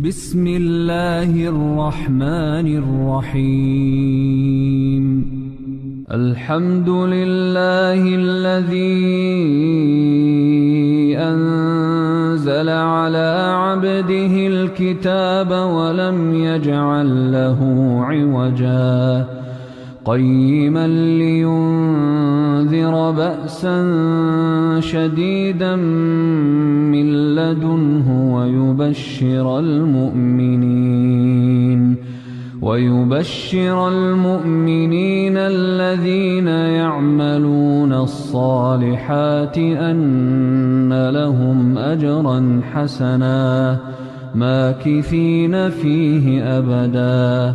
بسم الله الرحمن الرحيم. الحمد لله الذي أنزل على عبده الكتاب ولم يجعل له عوجا. قيما لينذر بأسا شديدا من لدنه ويبشر المؤمنين ويبشر المؤمنين الذين يعملون الصالحات أن لهم أجرا حسنا ماكثين فيه أبدا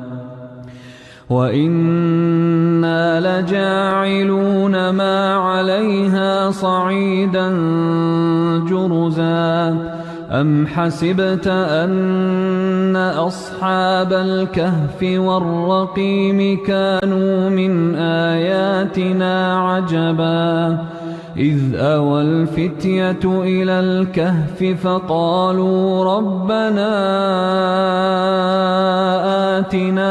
وإنا لجاعلون ما عليها صعيدا جرزا أم حسبت أن أصحاب الكهف والرقيم كانوا من آياتنا عجبا إذ أوى الفتية إلى الكهف فقالوا ربنا آتنا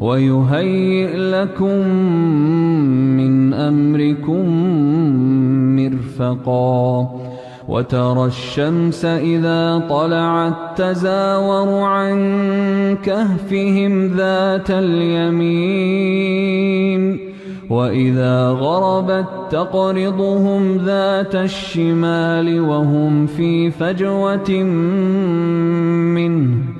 ويهيئ لكم من أمركم مرفقا وترى الشمس إذا طلعت تزاور عن كهفهم ذات اليمين وإذا غربت تقرضهم ذات الشمال وهم في فجوة منه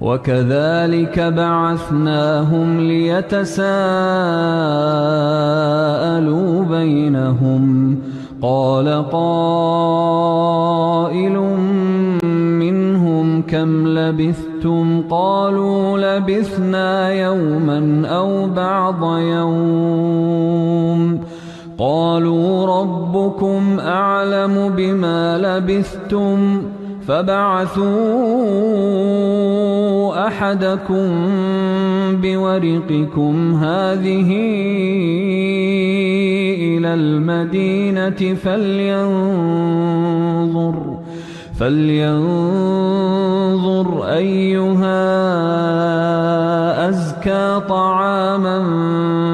وكذلك بعثناهم ليتساءلوا بينهم. قال قائل منهم كم لبثتم؟ قالوا لبثنا يوما أو بعض يوم. قالوا ربكم أعلم بما لبثتم فبعثوا أحدكم بورقكم هذه إلى المدينة فلينظر فلينظر أيها أزكى طعاما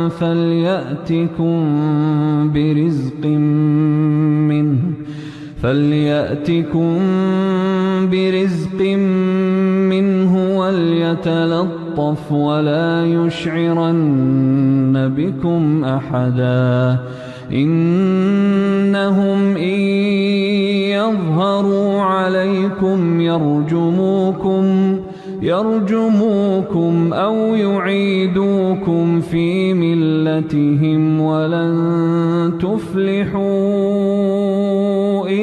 فليأتكم برزق فليأتكم برزق منه وليتلطف ولا يشعرن بكم أحدا إنهم إن يظهروا عليكم يرجموكم يرجموكم أو يعيدوكم في ملتهم ولن تفلحوا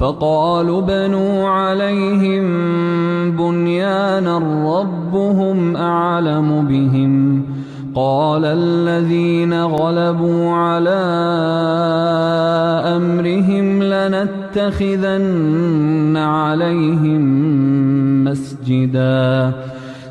فقالوا بنوا عليهم بنيانا ربهم أعلم بهم. قال الذين غلبوا على أمرهم لنتخذن عليهم مسجداً.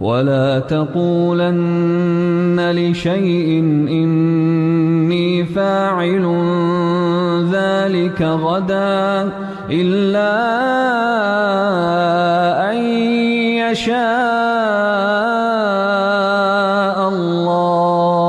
ولا تقولن لشيء إني فاعل ذلك غدا إلا أن يشاء الله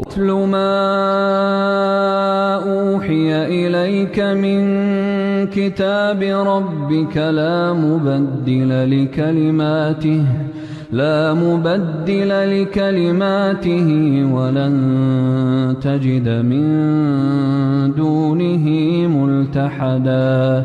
اتل ما أوحي إليك من كتاب ربك لا مبدل لكلماته لا مبدل لكلماته ولن تجد من دونه ملتحدا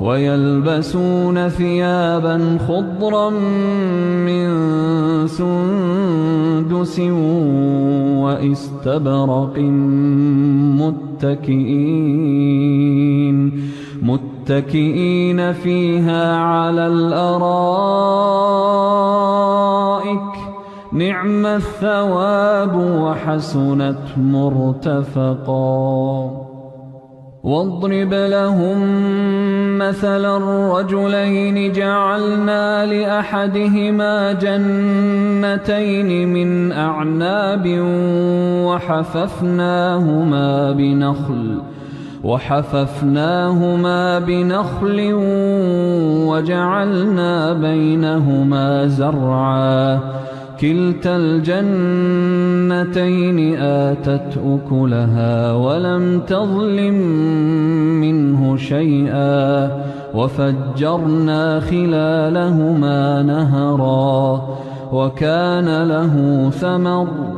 ويلبسون ثيابا خضرا من سندس وإستبرق متكئين متكئين فيها على الأرائك. نعم الثواب وحسنت مرتفقا. واضرب لهم مثلا الرجلين جعلنا لأحدهما جنتين من أعناب وحففناهما بنخل وحففناهما بنخل وجعلنا بينهما زرعا. كلتا الجنتين آتت أكلها ولم تظلم منه شيئا وفجرنا خلالهما نهرا وكان له ثمر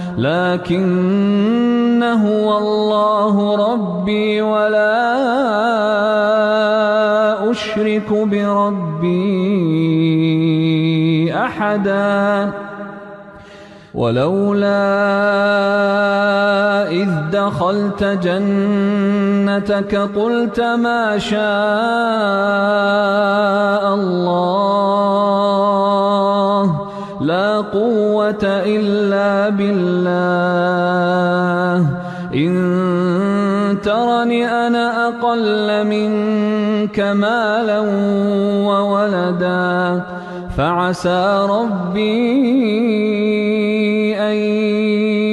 لكن هو الله ربي ولا أشرك بربي أحدا. ولولا إذ دخلت جنتك قلت ما شاء الله. لا قوة إلا بالله. إن ترني أنا أقل منك مالا وولدا فعسى ربي أن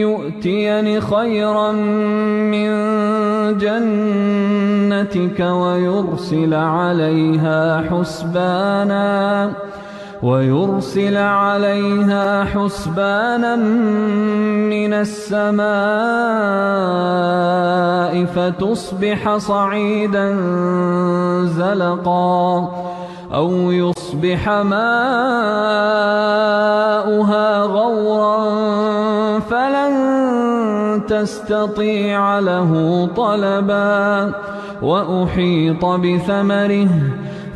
يؤتيني خيرا من جنتك ويرسل عليها حسبانا. ويرسل عليها حسبانا من السماء فتصبح صعيدا زلقا أو يصبح ماؤها غورا فلن تستطيع له طلبا وأحيط بثمره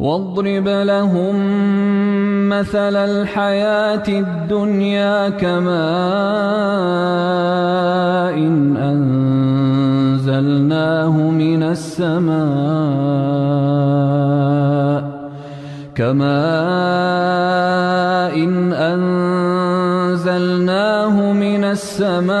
واضرب لهم مثل الحياة الدنيا كماء إن أنزلناه من السماء كماء إن أنزلناه من السماء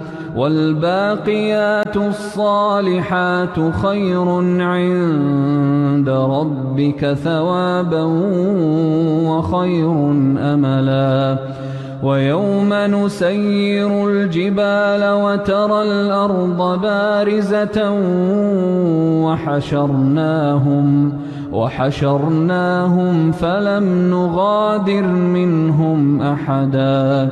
والباقيات الصالحات خير عند ربك ثوابا وخير أملا. ويوم نسير الجبال وترى الأرض بارزة وحشرناهم وحشرناهم فلم نغادر منهم أحدا.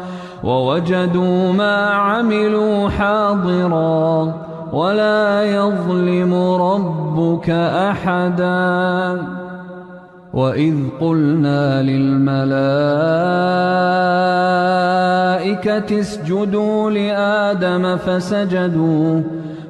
ووجدوا ما عملوا حاضرا ولا يظلم ربك أحدا. وإذ قلنا للملائكة اسجدوا لآدم فسجدوا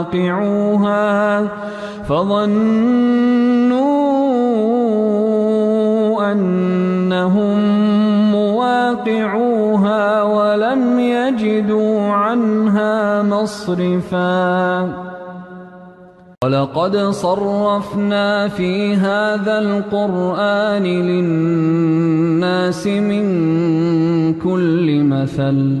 مواقعوها فظنوا أنهم مواقعوها ولم يجدوا عنها مصرفاً. ولقد صرفنا في هذا القرآن للناس من كل مثل.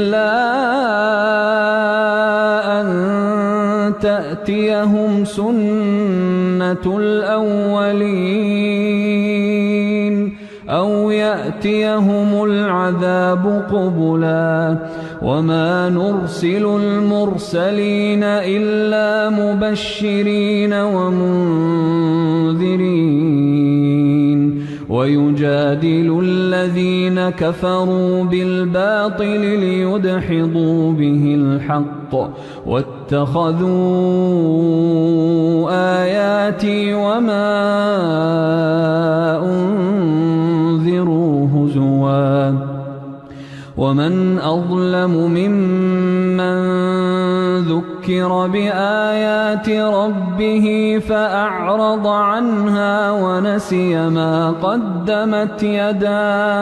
تأتيهم سنة الأولين أو يأتيهم العذاب قبلا وما نرسل المرسلين إلا مبشرين ومنذرين ويجادل الذين كفروا بالباطل ليدحضوا به الحق واتخذوا آياتي وما أنذروا هزوا. ومن أظلم ممن ذكر بآيات ربه فأعرض عنها ونسي ما قدمت يداه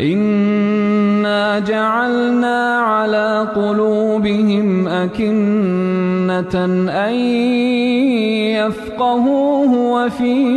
إنا جعلنا على قلوبهم أكنة أن يفقهوه وفي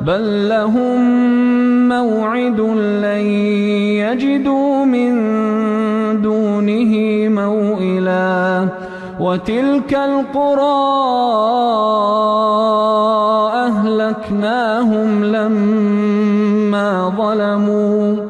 بل لهم موعد لن يجدوا من دونه موئلا وتلك القرى أهلكناهم لما ظلموا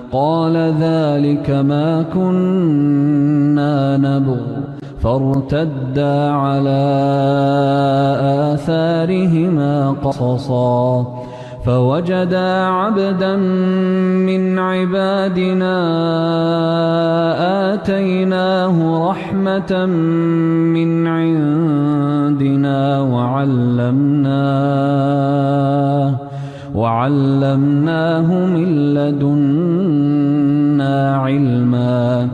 قال ذلك ما كنا نبغ. فارتدا على آثارهما قصصا. فوجدا عبدا من عبادنا آتيناه رحمة من عندنا وعلمناه. وعلمناه من لدنا علما.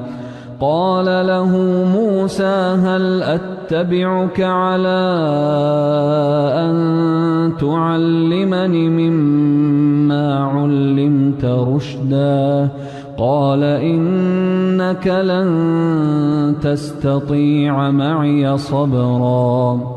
قال له موسى هل أتبعك على أن تعلمني مما علمت رشدا؟ قال إنك لن تستطيع معي صبرا.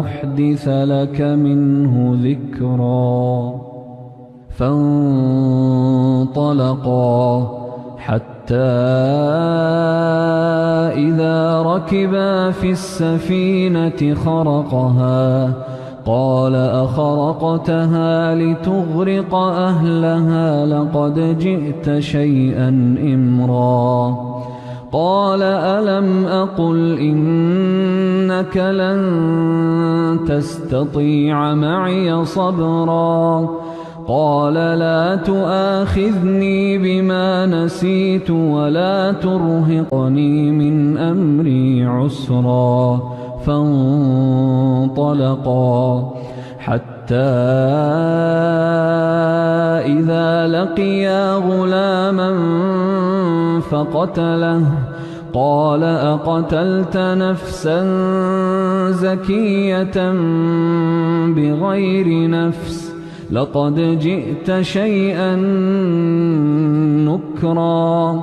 أحدث لك منه ذكرًا فانطلقا حتى إذا ركبا في السفينة خرقها قال أخرقتها لتغرق أهلها لقد جئت شيئا إمرا قال ألم أقل إنك لن تستطيع معي صبرا قال لا تؤاخذني بما نسيت ولا ترهقني من أمري عسرا فانطلقا حتى إذا لقيا غلاما فقتله. قال أقتلت نفسا زكية بغير نفس؟ لقد جئت شيئا نكرا.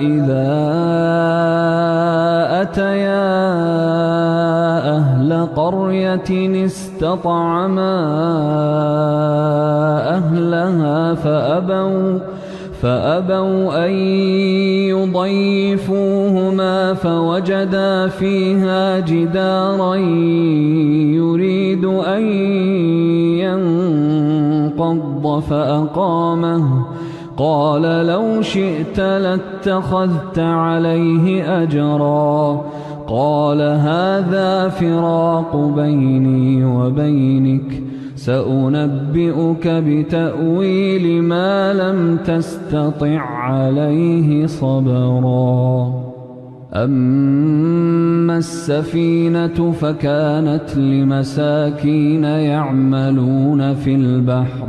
إذا أتيا أهل قرية استطعما أهلها فأبوا فأبوا أن يضيفوهما فوجدا فيها جدارا يريد أن ينقض فأقامه. قال لو شئت لاتخذت عليه أجرا. قال هذا فراق بيني وبينك. سأنبئك بتأويل ما لم تستطع عليه صبرا. أما السفينة فكانت لمساكين يعملون في البحر.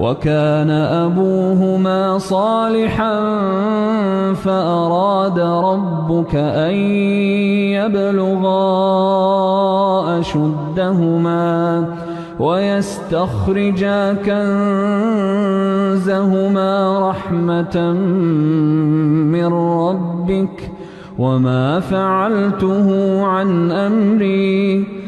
وكان أبوهما صالحا فأراد ربك أن يبلغا أشدهما ويستخرجا كنزهما رحمة من ربك وما فعلته عن أمري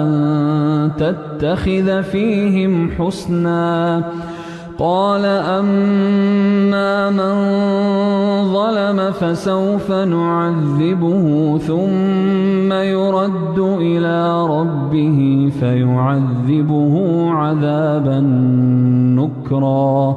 أن تتخذ فيهم حسنا قال أما من ظلم فسوف نعذبه ثم يرد إلى ربه فيعذبه عذابا نكرا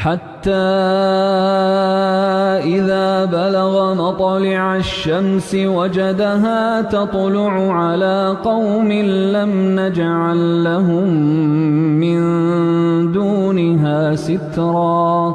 حتى إذا بلغ مطلع الشمس وجدها تطلع على قوم لم نجعل لهم من دونها سترا.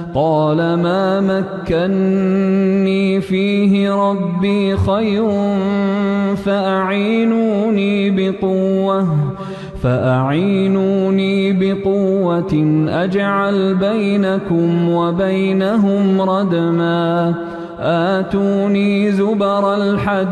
قال ما مكني فيه ربي خير فأعينوني بقوة فأعينوني بقوة أجعل بينكم وبينهم ردما آتوني زبر الحديد.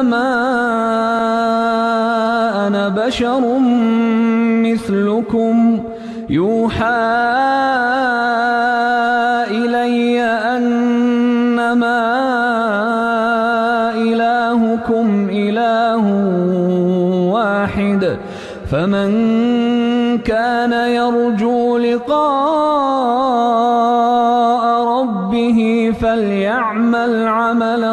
إنما أنا بشر مثلكم. يوحى إلي أنما إلهكم إله واحد. فمن كان يرجو لقاء ربه فليعمل عملا